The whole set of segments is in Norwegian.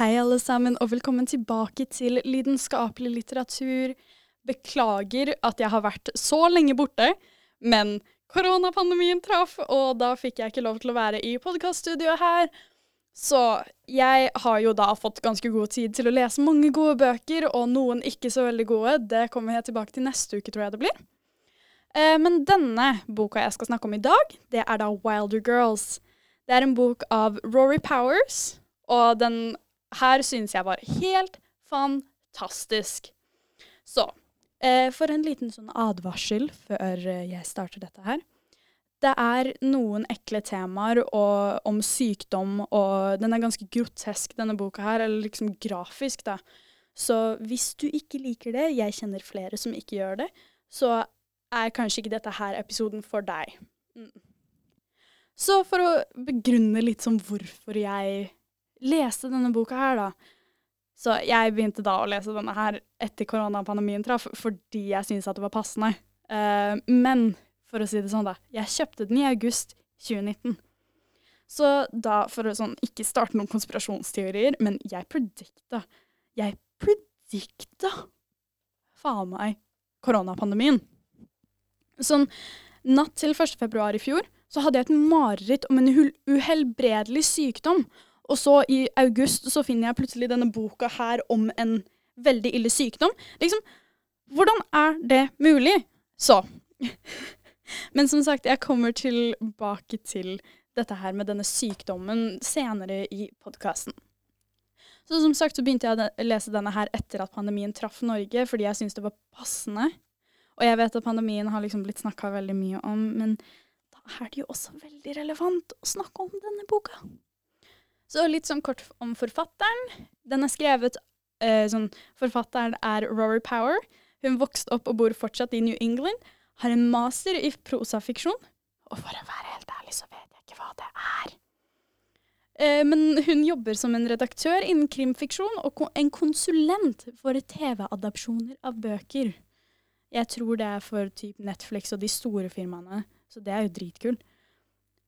Hei, alle sammen, og velkommen tilbake til lidenskapelig litteratur. Beklager at jeg har vært så lenge borte, men koronapandemien traff, og da fikk jeg ikke lov til å være i podkaststudioet her. Så jeg har jo da fått ganske god tid til å lese mange gode bøker, og noen ikke så veldig gode. Det kommer jeg tilbake til neste uke, tror jeg det blir. Eh, men denne boka jeg skal snakke om i dag, det er da Wilder Girls. Det er en bok av Rory Powers, og den her synes jeg var helt fantastisk. Så eh, for en liten sånn advarsel før eh, jeg starter dette her. Det er noen ekle temaer og, om sykdom, og den er ganske grotesk, denne boka her, eller liksom grafisk, da. Så hvis du ikke liker det, jeg kjenner flere som ikke gjør det, så er kanskje ikke dette her episoden for deg. Mm. Så for å begrunne litt sånn hvorfor jeg leste denne boka her, da. Så jeg begynte da å lese denne her etter koronapandemien traff, fordi jeg syntes at det var passende. Uh, men for å si det sånn, da. Jeg kjøpte den i august 2019. Så da, for å sånn ikke starte noen konspirasjonsteorier, men jeg predikta Jeg predikta faen meg koronapandemien. Sånn natt til 1. februar i fjor så hadde jeg et mareritt om en uhelbredelig sykdom. Og så i august så finner jeg plutselig denne boka her om en veldig ille sykdom. Liksom, hvordan er det mulig? Så Men som sagt, jeg kommer tilbake til dette her med denne sykdommen senere i podkasten. Så som sagt så begynte jeg å lese denne her etter at pandemien traff Norge, fordi jeg syntes det var passende. Og jeg vet at pandemien har liksom blitt snakka veldig mye om, men da er det jo også veldig relevant å snakke om denne boka. Så litt sånn kort om forfatteren. Den er skrevet eh, sånn Forfatteren er Rory Power. Hun vokste opp og bor fortsatt i New England har en master i prosafiksjon. Og for å være helt ærlig, så vet jeg ikke hva det er. Eh, men hun jobber som en redaktør innen krimfiksjon og en konsulent for TV-adapsjoner av bøker. Jeg tror det er for typ Netflix og de store firmaene, så det er jo dritkult.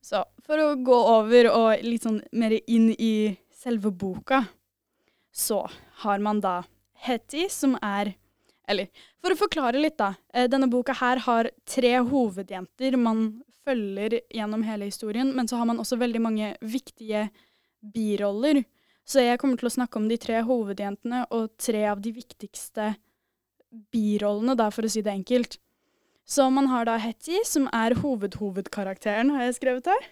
Så for å gå over og litt sånn mer inn i selve boka, så har man da Hetty, som er eller for å forklare litt, da. Eh, denne boka her har tre hovedjenter man følger gjennom hele historien, men så har man også veldig mange viktige biroller. Så jeg kommer til å snakke om de tre hovedjentene og tre av de viktigste birollene, da, for å si det enkelt. Så man har da Hetty, som er hovedhovedkarakteren, har jeg skrevet her.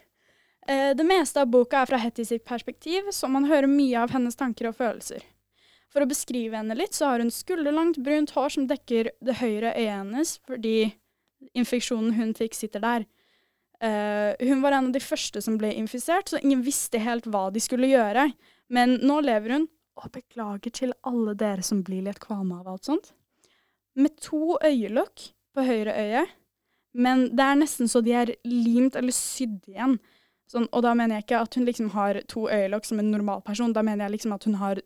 Eh, det meste av boka er fra Hetty sitt perspektiv, så man hører mye av hennes tanker og følelser. For å beskrive henne litt, så har hun skulderlangt, brunt hår som dekker det høyre øyet hennes, fordi infeksjonen hun fikk, sitter der. Uh, hun var en av de første som ble infisert, så ingen visste helt hva de skulle gjøre. Men nå lever hun, og beklager til alle dere som blir litt kvalme av alt sånt, med to øyelokk på høyre øye. Men det er nesten så de er limt eller sydd igjen. Sånn, og da mener jeg ikke at hun liksom har to øyelokk som en normal person, da mener jeg liksom at hun har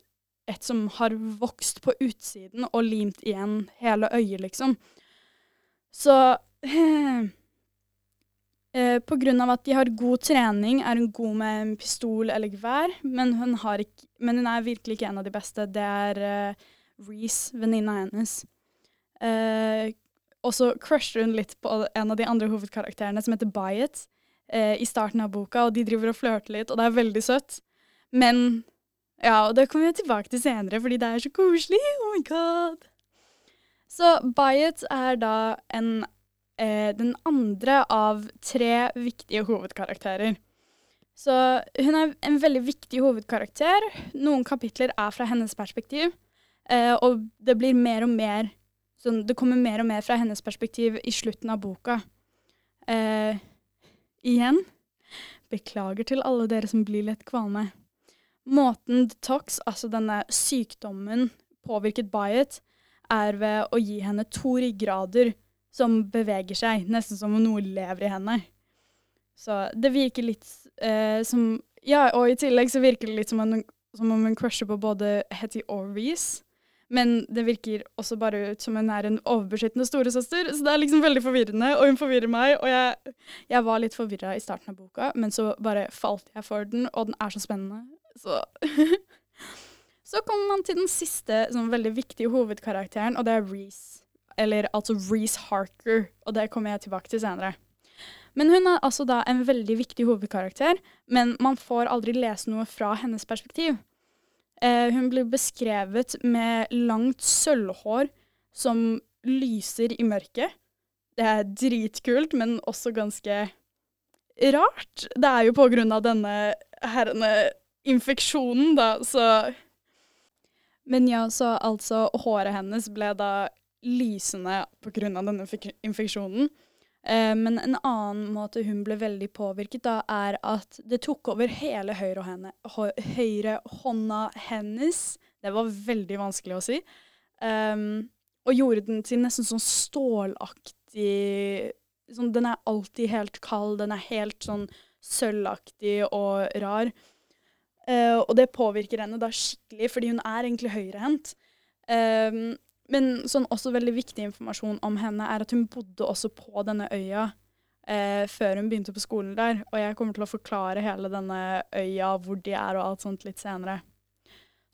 et som har vokst på utsiden og limt igjen hele øyet, liksom. Så eh, På grunn av at de har god trening, er hun god med en pistol eller gevær, men hun, men hun er virkelig ikke en av de beste. Det er eh, Reece, venninna hennes. Eh, og så crusher hun litt på en av de andre hovedkarakterene, som heter Byatt, eh, i starten av boka, og de driver og flørter litt, og det er veldig søtt. Men ja, og det kommer vi tilbake til senere, fordi det er så koselig. Oh my god. Så Byatt er da en, eh, den andre av tre viktige hovedkarakterer. Så hun er en veldig viktig hovedkarakter. Noen kapitler er fra hennes perspektiv, eh, og det blir mer og mer sånn, Det kommer mer og mer fra hennes perspektiv i slutten av boka. Eh, igjen, beklager til alle dere som blir litt kvalme. Måten detox, altså denne sykdommen, påvirket Byatt, er ved å gi henne to ryggrader som beveger seg, nesten som om noe lever i henne. Så det virker litt eh, som Ja, og i tillegg så virker det litt som, om hun crusher på både Hetty og Reece. Men det virker også bare ut som hun er en overbeskyttende storesøster, så det er liksom veldig forvirrende, og hun forvirrer meg. Og jeg, jeg var litt forvirra i starten av boka, men så bare falt jeg for den, og den er så spennende. Så Så kommer man til den siste sånn, veldig viktige hovedkarakteren, og det er Reece. Eller altså Reece Harker, og det kommer jeg tilbake til senere. Men hun er altså da en veldig viktig hovedkarakter, men man får aldri lese noe fra hennes perspektiv. Eh, hun blir beskrevet med langt sølvhår som lyser i mørket. Det er dritkult, men også ganske rart. Det er jo på grunn av denne herrene infeksjonen, da, så Men ja, så altså Håret hennes ble da lysende på grunn av denne infeksjonen. Eh, men en annen måte hun ble veldig påvirket da, er at det tok over hele høyrehånda høyre hennes. Det var veldig vanskelig å si. Um, og gjorde den til nesten sånn stålaktig sånn, Den er alltid helt kald, den er helt sånn sølvaktig og rar. Uh, og det påvirker henne da skikkelig, fordi hun er egentlig høyrehendt. Um, men sånn også veldig viktig informasjon om henne er at hun bodde også på denne øya eh, før hun begynte på skolen der. Og jeg kommer til å forklare hele denne øya, hvor de er og alt sånt litt senere.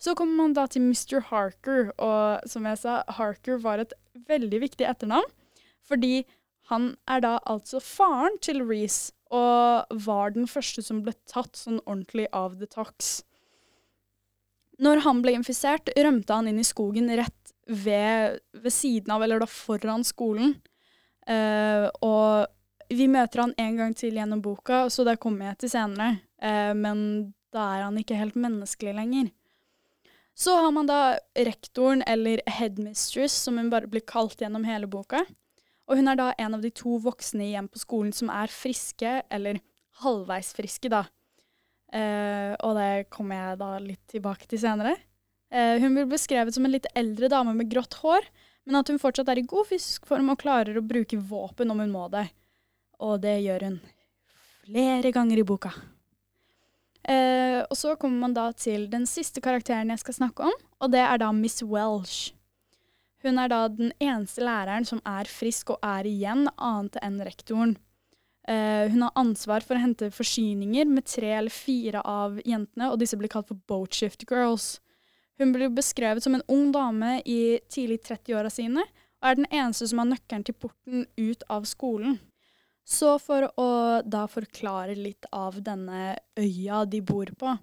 Så kommer man da til Mr. Harker, og som jeg sa, Harker var et veldig viktig etternavn. Fordi han er da altså faren til Reece, og var den første som ble tatt sånn ordentlig av The Tox. Når han ble infisert, rømte han inn i skogen rett ved, ved, siden av, eller da foran skolen. Uh, og vi møter han en gang til gjennom boka, så det kommer jeg til senere. Uh, men da er han ikke helt menneskelig lenger. Så har man da rektoren, eller headmistress, som hun bare blir kalt gjennom hele boka. Og hun er da en av de to voksne igjen på skolen som er friske, eller halvveis friske, da. Uh, og det kommer jeg da litt tilbake til senere. Uh, hun blir beskrevet som en litt eldre dame med grått hår, men at hun fortsatt er i god fysisk form og klarer å bruke våpen om hun må det. Og det gjør hun flere ganger i boka. Eh, og så kommer man da til den siste karakteren jeg skal snakke om, og det er da Miss Welsh. Hun er da den eneste læreren som er frisk og er igjen, annet enn rektoren. Eh, hun har ansvar for å hente forsyninger med tre eller fire av jentene, og disse blir kalt for boatshift girls. Hun blir beskrevet som en ung dame i tidlig 30-åra sine, og er den eneste som har nøkkelen til porten ut av skolen. Så for å da forklare litt av denne øya de bor på.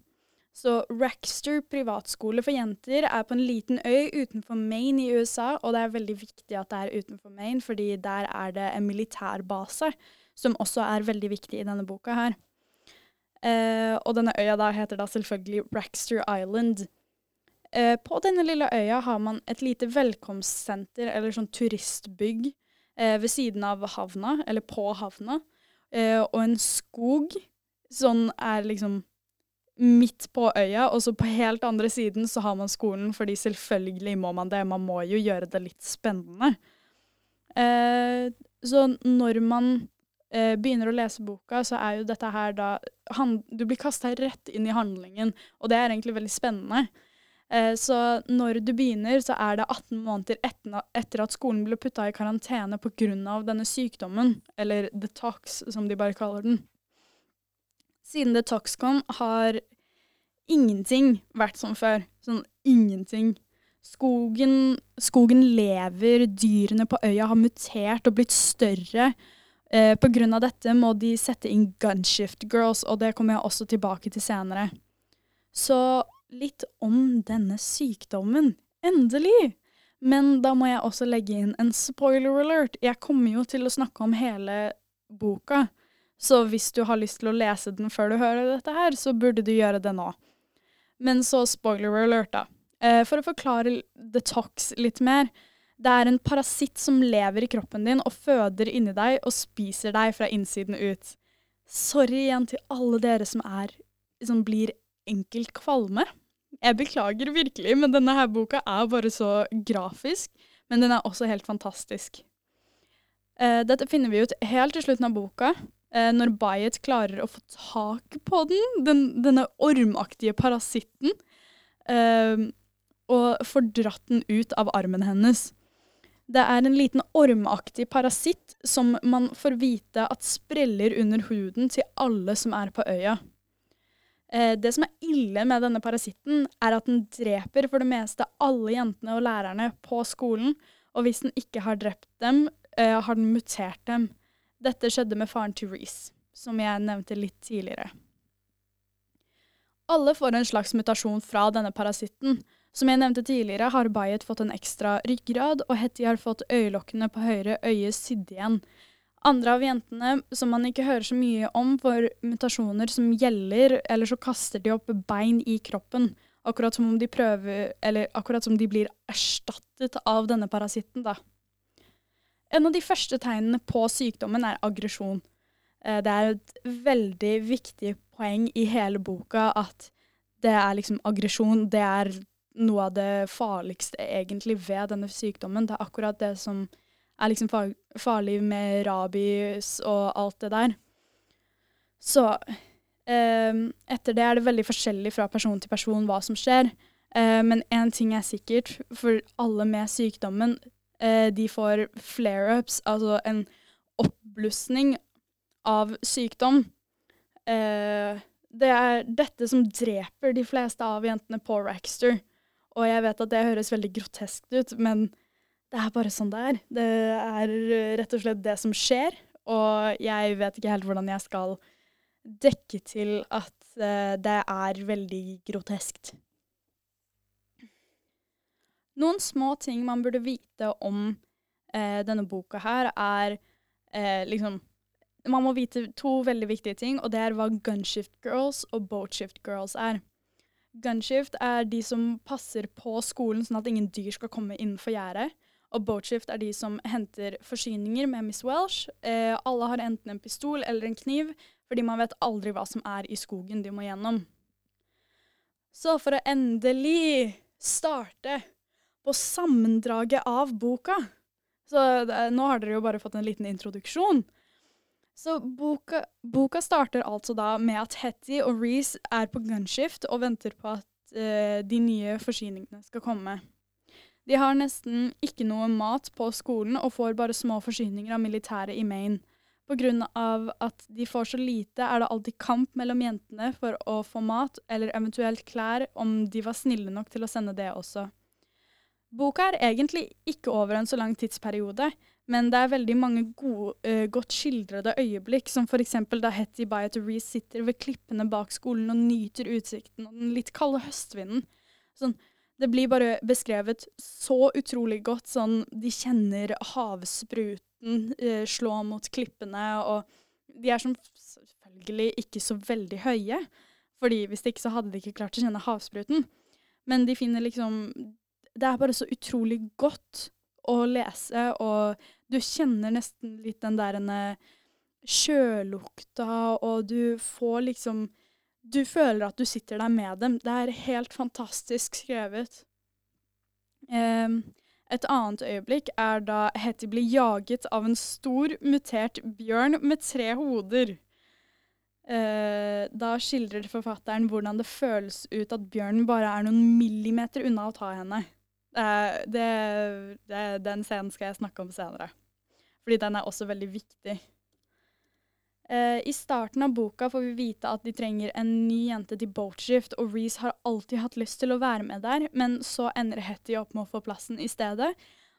Så Raxter privatskole for jenter er på en liten øy utenfor Maine i USA, og det er veldig viktig at det er utenfor Maine, fordi der er det en militærbase, som også er veldig viktig i denne boka her. Eh, og denne øya da heter da selvfølgelig Raxter Island. Eh, på denne lille øya har man et lite velkomstsenter, eller sånn turistbygg, eh, ved siden av havna, eller på havna, eh, og en skog. Sånn er liksom midt på øya, og så på helt andre siden så har man skolen, fordi selvfølgelig må man det. Man må jo gjøre det litt spennende. Eh, så når man eh, begynner å lese boka, så er jo dette her da han, Du blir kasta rett inn i handlingen, og det er egentlig veldig spennende. Eh, så når du begynner, så er det 18 måneder etter, at skolen ble putta i karantene pga. denne sykdommen, eller the tox, som de bare kaller den. Siden the tox kom, har ingenting vært som før. Sånn ingenting. Skogen, skogen lever, dyrene på øya har mutert og blitt større. Eh, av dette må de sette inn gunshift girls, og det kommer jeg også tilbake til senere. Så litt om denne sykdommen. Endelig! Men da må jeg også legge inn en spoiler alert. Jeg kommer jo til å snakke om hele boka, så hvis du har lyst til å lese den før du hører dette her, så burde du gjøre det nå. Men så spoiler alert, da. Eh, for å forklare The Tox litt mer. Det er en parasitt som lever i kroppen din og føder inni deg og spiser deg fra innsiden ut. Sorry igjen til alle dere som er, som blir enkelt kvalme. Jeg beklager virkelig, men denne her boka er bare så grafisk. Men den er også helt fantastisk. Eh, dette finner vi ut helt til slutten av boka, eh, når Bayet klarer å få tak på den, den denne ormaktige parasitten, eh, og får dratt den ut av armen hennes. Det er en liten ormaktig parasitt som man får vite at spreller under huden til alle som er på øya. Eh, det som er ille med denne parasitten, er at den dreper for det meste alle jentene og lærerne på skolen, og hvis den ikke har drept dem, eh, har den mutert dem. Dette skjedde med faren til Reece, som jeg nevnte litt tidligere. Alle får en slags mutasjon fra denne parasitten. Som jeg nevnte tidligere, har Bayet fått en ekstra ryggrad, og Hetty har fått øyelokkene på høyre øye sydd igjen. Andre av jentene, som man ikke hører så mye om, får mutasjoner som gjelder, eller så kaster de opp bein i kroppen. Akkurat som om de prøver Eller akkurat som de blir erstattet av denne parasitten, da. En av de første tegnene på sykdommen er aggresjon. Eh, det er et veldig viktig poeng i hele boka at det er liksom aggresjon. Det er noe av det farligste egentlig ved denne sykdommen. Det er akkurat det som er liksom farlig med rabies og alt det der. Så eh, etter det er det veldig forskjellig fra person til person hva som skjer. Eh, men én ting er sikkert, for alle med sykdommen, eh, de får flare-ups, altså en oppblussing av sykdom. Eh, det er dette som dreper de fleste av jentene på Raxter. Og jeg vet at det høres veldig groteskt ut, men det er bare sånn det er. Det er rett og slett det som skjer, og jeg vet ikke helt hvordan jeg skal dekke til at uh, det er veldig groteskt. Noen små ting man burde vite om uh, denne boka her, er uh, liksom Man må vite to veldig viktige ting, og det er hva gunshift girls og boatshift girls er. Gunshift er de som passer på skolen sånn at ingen dyr skal komme innenfor gjerdet. Og boatshift er de som henter forsyninger med Miss Welsh. Eh, alle har enten en pistol eller en kniv, fordi man vet aldri hva som er i skogen de må gjennom. Så for å endelig starte på sammendraget av boka Så det, nå har dere jo bare fått en liten introduksjon. Så boka, boka starter altså da med at Hetty og Reece er på gunshift og venter på at eh, de nye forsyningene skal komme. De har nesten ikke noe mat på skolen og får bare små forsyninger av militæret i Maine. Pga. at de får så lite, er det alltid kamp mellom jentene for å få mat, eller eventuelt klær, om de var snille nok til å sende det også. Boka er egentlig ikke over en så lang tidsperiode, men det er veldig mange gode, uh, godt skildrede øyeblikk, som f.eks. da Hetty Byatt Reece sitter ved klippene bak skolen og nyter utsikten og den litt kalde høstvinden. Sånn, det blir bare beskrevet så utrolig godt. Sånn, de kjenner havspruten eh, slå mot klippene, og de er som selvfølgelig ikke så veldig høye. fordi hvis det ikke så hadde de ikke klart å kjenne havspruten. Men de finner liksom Det er bare så utrolig godt å lese, og du kjenner nesten litt den der sjølukta, og du får liksom du føler at du sitter der med dem. Det er helt fantastisk skrevet. Um, et annet øyeblikk er da Hetty blir jaget av en stor, mutert bjørn med tre hoder. Uh, da skildrer forfatteren hvordan det føles ut at bjørnen bare er noen millimeter unna å ta henne. Uh, det, det, den scenen skal jeg snakke om senere. Fordi den er også veldig viktig. Uh, I starten av boka får vi vite at de trenger en ny jente til boatshift, og Reece har alltid hatt lyst til å være med der, men så ender Hetty opp med å få plassen i stedet.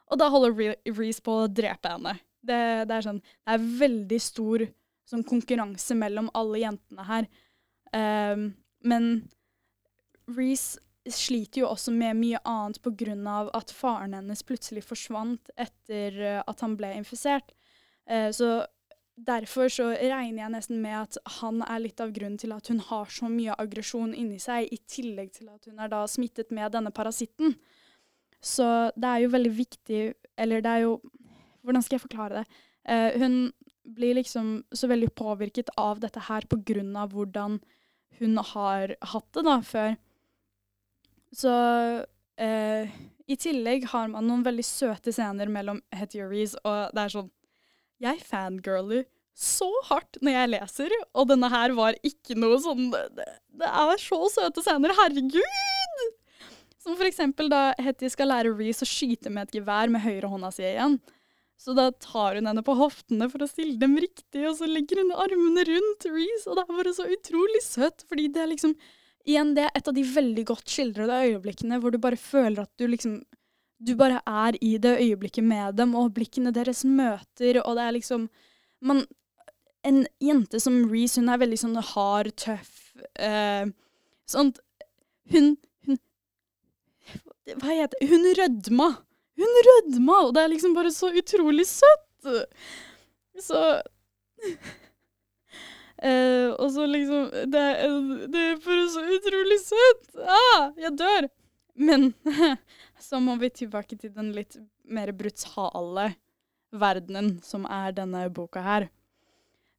Og da holder Re Reece på å drepe henne. Det, det, er, sånn, det er veldig stor sånn, konkurranse mellom alle jentene her. Um, men Reece sliter jo også med mye annet pga. at faren hennes plutselig forsvant etter uh, at han ble infisert. Uh, så derfor så regner jeg nesten med at han er litt av grunnen til at hun har så mye aggresjon inni seg, i tillegg til at hun er da smittet med denne parasitten. Så det er jo veldig viktig Eller det er jo Hvordan skal jeg forklare det? Eh, hun blir liksom så veldig påvirket av dette her på grunn av hvordan hun har hatt det da før. Så eh, i tillegg har man noen veldig søte scener mellom Hetty og Reece, og det er sånn jeg fangirler så hardt når jeg leser, og denne her var ikke noe sånn Det, det er så søte scener, herregud! Som for eksempel da Hetty skal lære Reece å skyte med et gevær med høyrehånda si igjen. Så da tar hun henne på hoftene for å stille dem riktig, og så legger hun armene rundt Reece, og det er bare så utrolig søtt, fordi det er liksom Igjen, det er et av de veldig godt skildrede øyeblikkene hvor du bare føler at du liksom Du bare er i det øyeblikket med dem, og blikkene deres møter, og det er liksom man, En jente som Reece, hun er veldig sånn hard, tøff eh, Sånt Hun Hun Hva heter det? Hun rødma. Hun rødma, og det er liksom bare så utrolig søtt. Så uh, Og så liksom det, det, er så utrolig søtt. Ah, jeg dør. Men så må vi tilbake til den litt mer brutale verdenen som er denne boka her.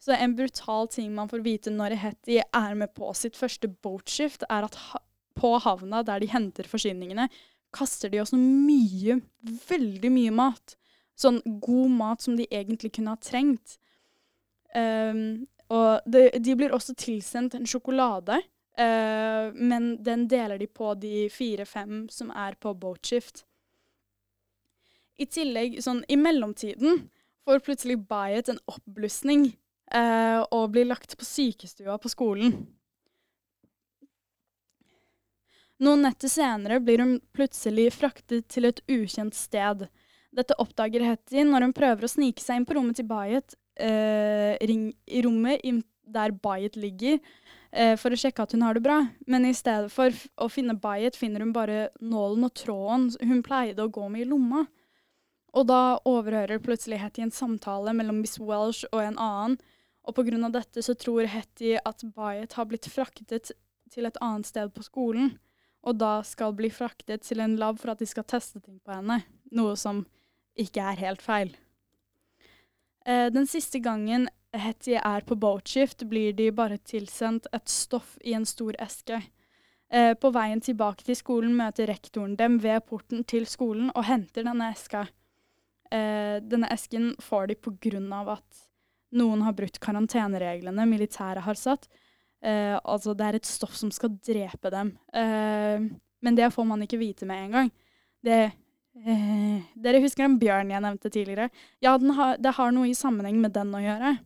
Så en brutal ting man får vite når Hetty er med på sitt første boatshift, er at ha på havna der de henter forsyningene, kaster de også mye, veldig mye mat. Sånn god mat som de egentlig kunne ha trengt. Um, og de, de blir også tilsendt en sjokolade, uh, men den deler de på de fire-fem som er på boatshift. I tillegg, sånn i mellomtiden, får plutselig Bayet en oppblussing uh, og blir lagt på sykestua på skolen. Noen netter senere blir hun plutselig fraktet til et ukjent sted. Dette oppdager Hetty når hun prøver å snike seg inn på rommet til Bayet, eh, i rommet der Bayet ligger, eh, for å sjekke at hun har det bra. Men i stedet for å finne Bayet, finner hun bare nålen og tråden hun pleide å gå med i lomma. Og da overhører plutselig Hetty en samtale mellom Miss Welsh og en annen, og av dette så tror Hetty at Bayet har blitt fraktet til et annet sted på skolen og da skal bli fraktet til en lab for at de skal teste ting på henne, noe som ikke er helt feil. Eh, den siste gangen Hetty er på boatshift, blir de bare tilsendt et stoff i en stor eske. Eh, på veien tilbake til skolen møter rektoren dem ved porten til skolen og henter denne eska. Eh, denne esken får de av at noen har brutt karantenereglene militæret har satt, Eh, altså, det er et stoff som skal drepe dem. Uh, men det får man ikke vite med en gang. Det, Eh, dere husker den bjørnen jeg nevnte tidligere? Ja, har, det har noe i sammenheng med den å gjøre.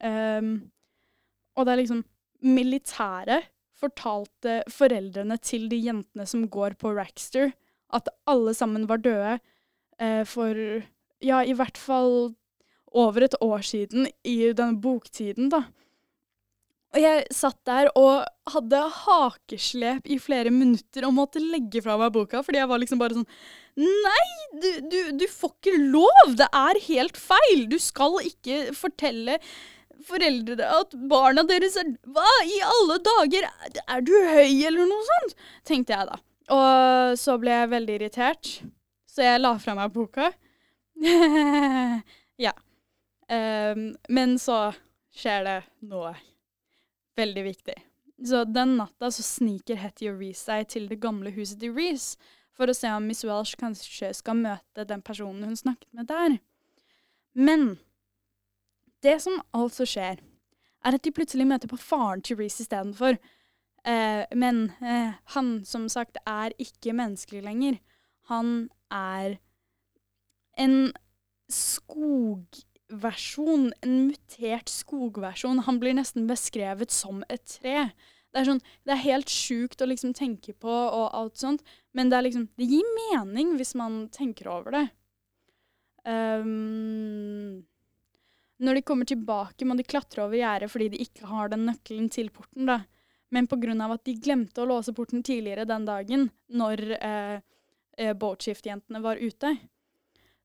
Og det er liksom Militæret fortalte foreldrene til de jentene som går på Rackster, at alle sammen var døde for ja, i hvert fall over et år siden i denne boktiden, da. Og jeg satt der og hadde hakeslep i flere minutter og måtte legge fra meg boka, fordi jeg var liksom bare sånn Nei, du, du, du får ikke lov! Det er helt feil! Du skal ikke fortelle foreldre at barna deres er Hva i alle dager? Er du høy, eller noe sånt? Tenkte jeg da. Og så ble jeg veldig irritert, så jeg la fra meg boka. ja. Um, men så skjer det noe Veldig viktig. Så den natta så sniker Hetty og Reece seg til det gamle huset til Reece for å se om Miss Welsh kanskje skal møte den personen hun snakket med der. Men det som altså skjer, er at de plutselig møter på faren til Reece istedenfor. Eh, men eh, han, som sagt, er ikke menneskelig lenger. Han er en skogversjon. en mutert skogversjon. Han blir nesten beskrevet som et tre. Det er, sånn, det er helt sjukt å liksom tenke på og alt sånt, men det, liksom, det gir mening hvis man tenker over det. Um, når de kommer tilbake, må de klatre over gjerdet fordi de ikke har den nøkkelen til porten. da. Men pga. at de glemte å låse porten tidligere den dagen, når eh, eh boatshift-jentene var ute,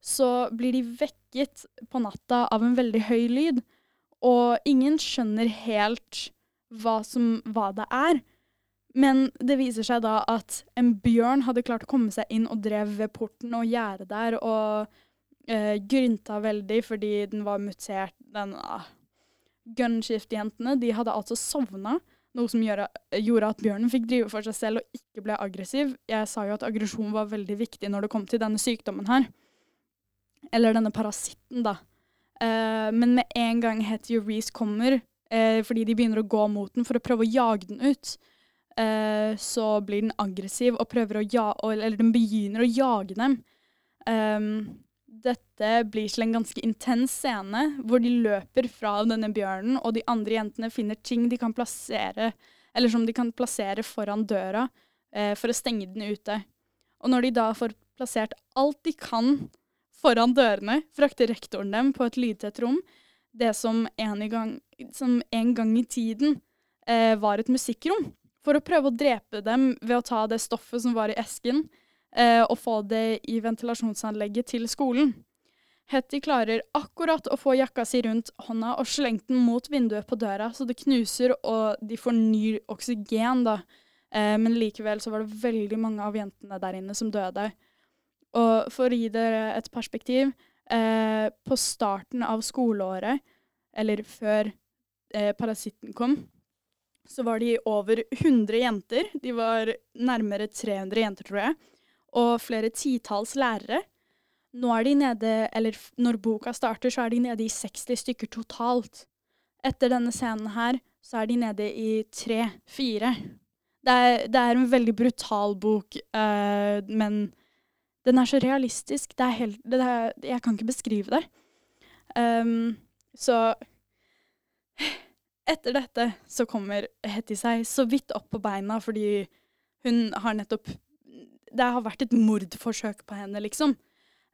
så blir de vekket på natta av en veldig høy lyd. Og ingen skjønner helt hva, som, hva det er. Men det viser seg da at en bjørn hadde klart å komme seg inn og drev ved porten og gjerdet der og eh, grynta veldig fordi den var mutert. Den ah. Gunshift-jentene de hadde altså sovna, noe som gjorde, gjorde, at bjørnen fikk drive for seg selv og ikke ble aggressiv. Jeg sa jo at aggresjon var veldig viktig når det kom til denne sykdommen her. Eller denne parasitten, da. Uh, men med en gang Hetty kommer, uh, fordi de begynner å gå mot den for å prøve å jage den ut, uh, så blir den aggressiv og prøver å ja Eller den begynner å jage dem. Um, dette blir til en ganske intens scene, hvor de løper fra denne bjørnen, og de andre jentene finner ting de kan plassere, eller som de kan plassere foran døra eh, for å stenge den ute. Og når de da får plassert alt de kan foran dørene, frakter rektoren dem på et lydtett rom, det som en, gang, som en gang i tiden eh, var et musikkrom, for å prøve å drepe dem ved å ta det stoffet som var i esken, og få det i ventilasjonsanlegget til skolen. Hetty klarer akkurat å få jakka si rundt hånda og slengt den mot vinduet på døra, så det knuser og de får ny oksygen, da. Eh, men likevel så var det veldig mange av jentene der inne som døde. Og for å gi dere et perspektiv, eh, på starten av skoleåret, eller før eh, parasitten kom, så var de over 100 jenter. De var nærmere 300 jenter, tror jeg og flere titalls lærere. Nå er de nede, eller når boka starter, så er de nede i 60 stykker totalt. Etter denne scenen her, så er de nede i tre-fire. Det, det, er en veldig brutal bok, uh, men den er så realistisk. Det er helt det er, Jeg kan ikke beskrive det. Um, så etter dette så kommer Hetty seg så vidt opp på beina fordi hun har nettopp det har vært et mordforsøk på henne, liksom.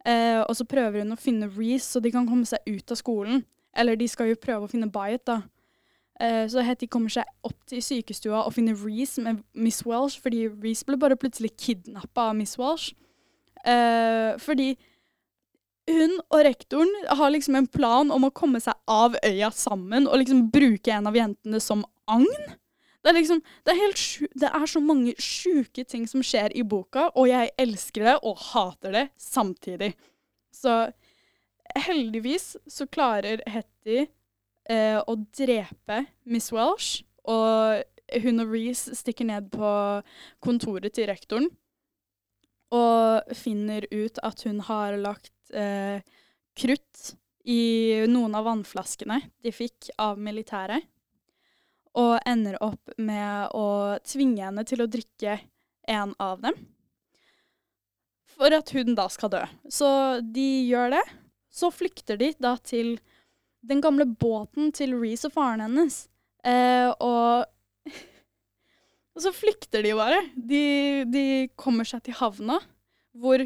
Eh, og så prøver hun å finne Reece, så de kan komme seg ut av skolen. Eller de skal jo prøve å finne Byatt, da. Eh, så Hetty kommer seg opp til sykestua og finner Reece med Miss Welsh, fordi Reece ble bare plutselig kidnappa av Miss Welsh. Eh, fordi hun og rektoren har liksom en plan om å komme seg av øya sammen og liksom bruke en av jentene som agn. Det er liksom Det er, det er så mange sjuke ting som skjer i boka, og jeg elsker det og hater det samtidig. Så heldigvis så klarer Hetty eh, å drepe Miss Welsh, og hun og Reece stikker ned på kontoret til rektoren og finner ut at hun har lagt eh, krutt i noen av vannflaskene de fikk av militæret og ender opp med å tvinge henne til å drikke en av dem. For at hun da skal dø. Så de gjør det. Så flykter de da til den gamle båten til Reece og faren hennes. Eh, og, og så flykter de bare. De, de kommer seg til havna, hvor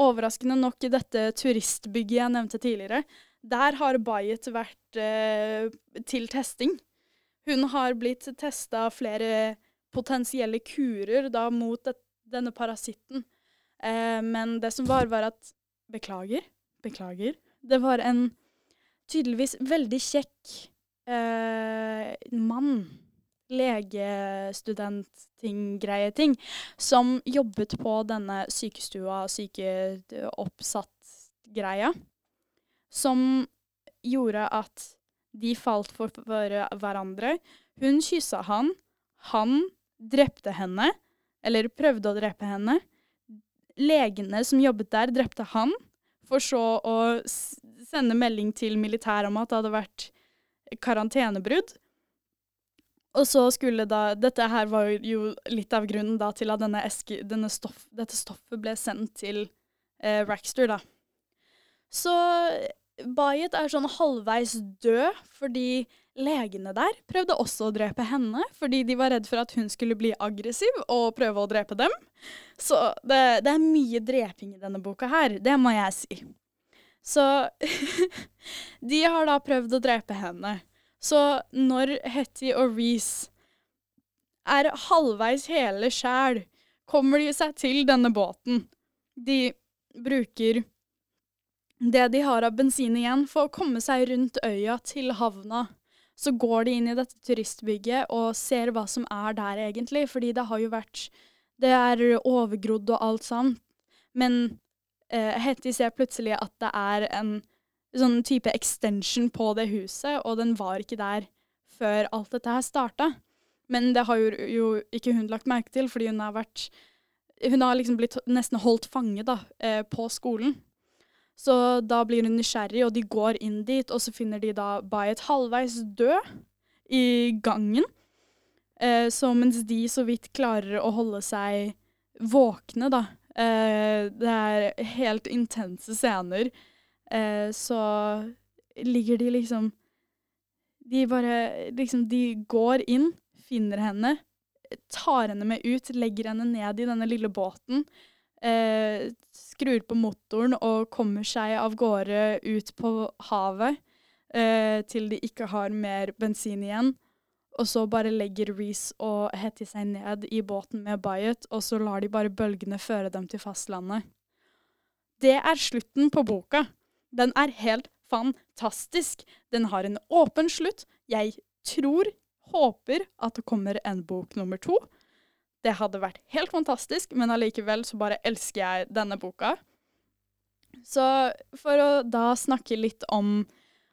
overraskende nok i dette turistbygget jeg nevnte tidligere, der har Bayet vært eh, til testing. Hun har blitt testa flere potensielle kurer da mot det, denne parasitten. Eh, men det som var, var at Beklager. Beklager. Det var en tydeligvis veldig kjekk eh, mann, legestudent-ting-greie-ting, som jobbet på denne sykestua, sykeoppsatt-greia, som gjorde at de falt for hverandre. Hun kyssa han. Han drepte henne, eller prøvde å drepe henne. Legene som jobbet der, drepte han, for så å sende melding til militæret om at det hadde vært karantenebrudd. Og så skulle da Dette her var jo litt av grunnen da til at denne eske, denne stoff, dette stoffet ble sendt til eh, Rackster, da. Så Bayet er sånn halvveis død fordi legene der prøvde også å drepe henne, fordi de var redd for at hun skulle bli aggressiv og prøve å drepe dem. Så det, det er mye dreping i denne boka her, det må jeg si. Så de har da prøvd å drepe henne. Så når Hetty og Reece er halvveis hele sjæl, kommer de seg til denne båten. De bruker det de har av bensin igjen for å komme seg rundt øya til havna. Så går de inn i dette turistbygget og ser hva som er der egentlig, fordi det har jo vært Det er overgrodd og alt sånt. Men eh, Hetty ser plutselig at det er en sånn type extension på det huset, og den var ikke der før alt dette her starta. Men det har jo, jo, ikke hun lagt merke til, fordi hun har vært Hun har liksom blitt nesten holdt fange da, eh, på skolen. Så da blir hun nysgjerrig, og de går inn dit, og så finner de da Bayet halvveis død i gangen. Eh, så mens de så vidt klarer å holde seg våkne, da, Eh, det er helt intense scener. Eh, så ligger de liksom De bare liksom De går inn, finner henne, tar henne med ut, legger henne ned i denne lille båten. Eh, skrur på motoren og kommer seg av gårde ut på havet eh, til de ikke har mer bensin igjen. Og så bare legger Reece og Hetty seg ned i båten med Byatt, og så lar de bare bølgene føre dem til fastlandet. Det er slutten på boka. Den er helt fantastisk. Den har en åpen slutt. Jeg tror, håper, at det kommer en bok nummer to. Det hadde vært helt fantastisk, men allikevel så bare elsker jeg denne boka. Så for å da snakke litt om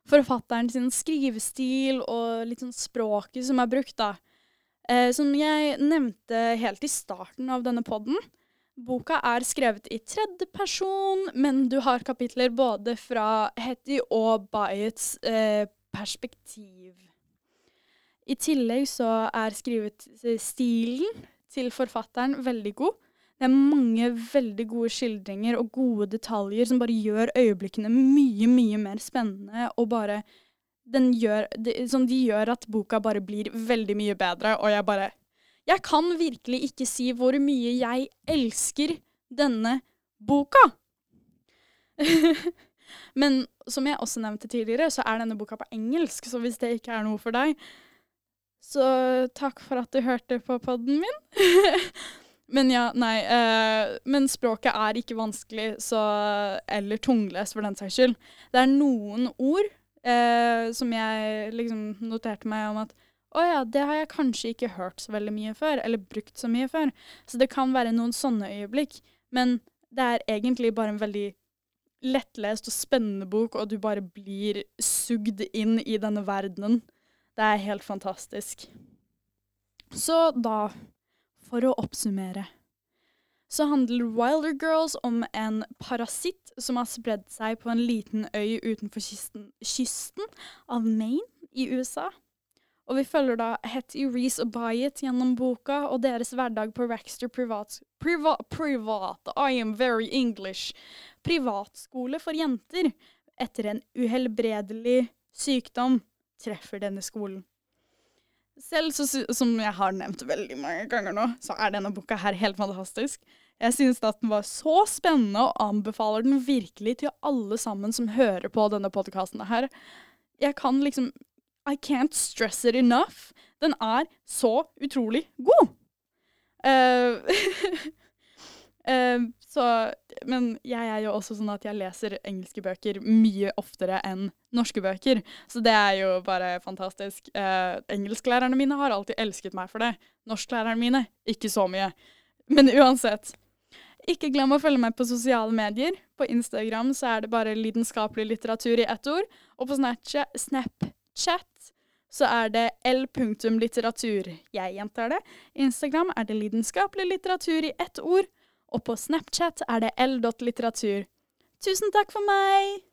forfatteren sin skrivestil og litt sånn språket som er brukt, da. Eh, som jeg nevnte helt i starten av denne podden, boka er skrevet i tredje person, men du har kapitler både fra Hetty og Byets eh, perspektiv. I tillegg så er skrivet stilen til forfatteren veldig god. Det er mange veldig gode skildringer og gode detaljer som bare gjør øyeblikkene mye, mye mer spennende, og bare gjør, de, Som de gjør at boka bare blir veldig mye bedre, og jeg bare Jeg kan virkelig ikke si hvor mye jeg elsker denne boka! Men som jeg også nevnte tidligere, så er denne boka på engelsk, så hvis det ikke er noe for deg, så takk for at du hørte på podden min. Men ja, nei. Eh, men språket er ikke vanskelig, så Eller tunglest, for den saks skyld. Det er noen ord eh, som jeg liksom noterte meg om at å ja, det har jeg kanskje ikke hørt så veldig mye før, eller brukt så mye før. Så det kan være noen sånne øyeblikk. Men det er egentlig bare en veldig lettlest og spennende bok, og du bare blir sugd inn i denne verdenen. Det er helt fantastisk. Så da for å oppsummere så handler Wilder Girls om en parasitt som har spredd seg på en liten øy utenfor kysten, kysten av Maine i USA. Og vi følger da Hetty, Reece og Byatt gjennom boka og deres hverdag på Raxter privat, privat, privat I am very English privatskole for jenter etter en uhelbredelig sykdom treffer denne skolen. Selv så, som jeg har nevnt veldig mange ganger nå, så er denne boka her helt fantastisk. Jeg synes at den var så spennende, og anbefaler den virkelig til alle sammen som hører på denne podkasten her. Jeg kan liksom I can't stress it enough. Den er så utrolig god! Uh, uh, så Men jeg er jo også sånn at jeg leser engelske bøker mye oftere enn norske bøker. Så det er jo bare fantastisk. Eh, engelsklærerne mine har alltid elsket meg for det. Norsklærerne mine ikke så mye. Men uansett. Ikke glem å følge meg på sosiale medier. På Instagram så er det bare lidenskapelig litteratur i ett ord. Og på Snapchat så er det l.litteratur. Jeg gjentar det. Instagram er det lidenskapelig litteratur i ett ord. Og på Snapchat er det l.litteratur. Tusen takk for meg!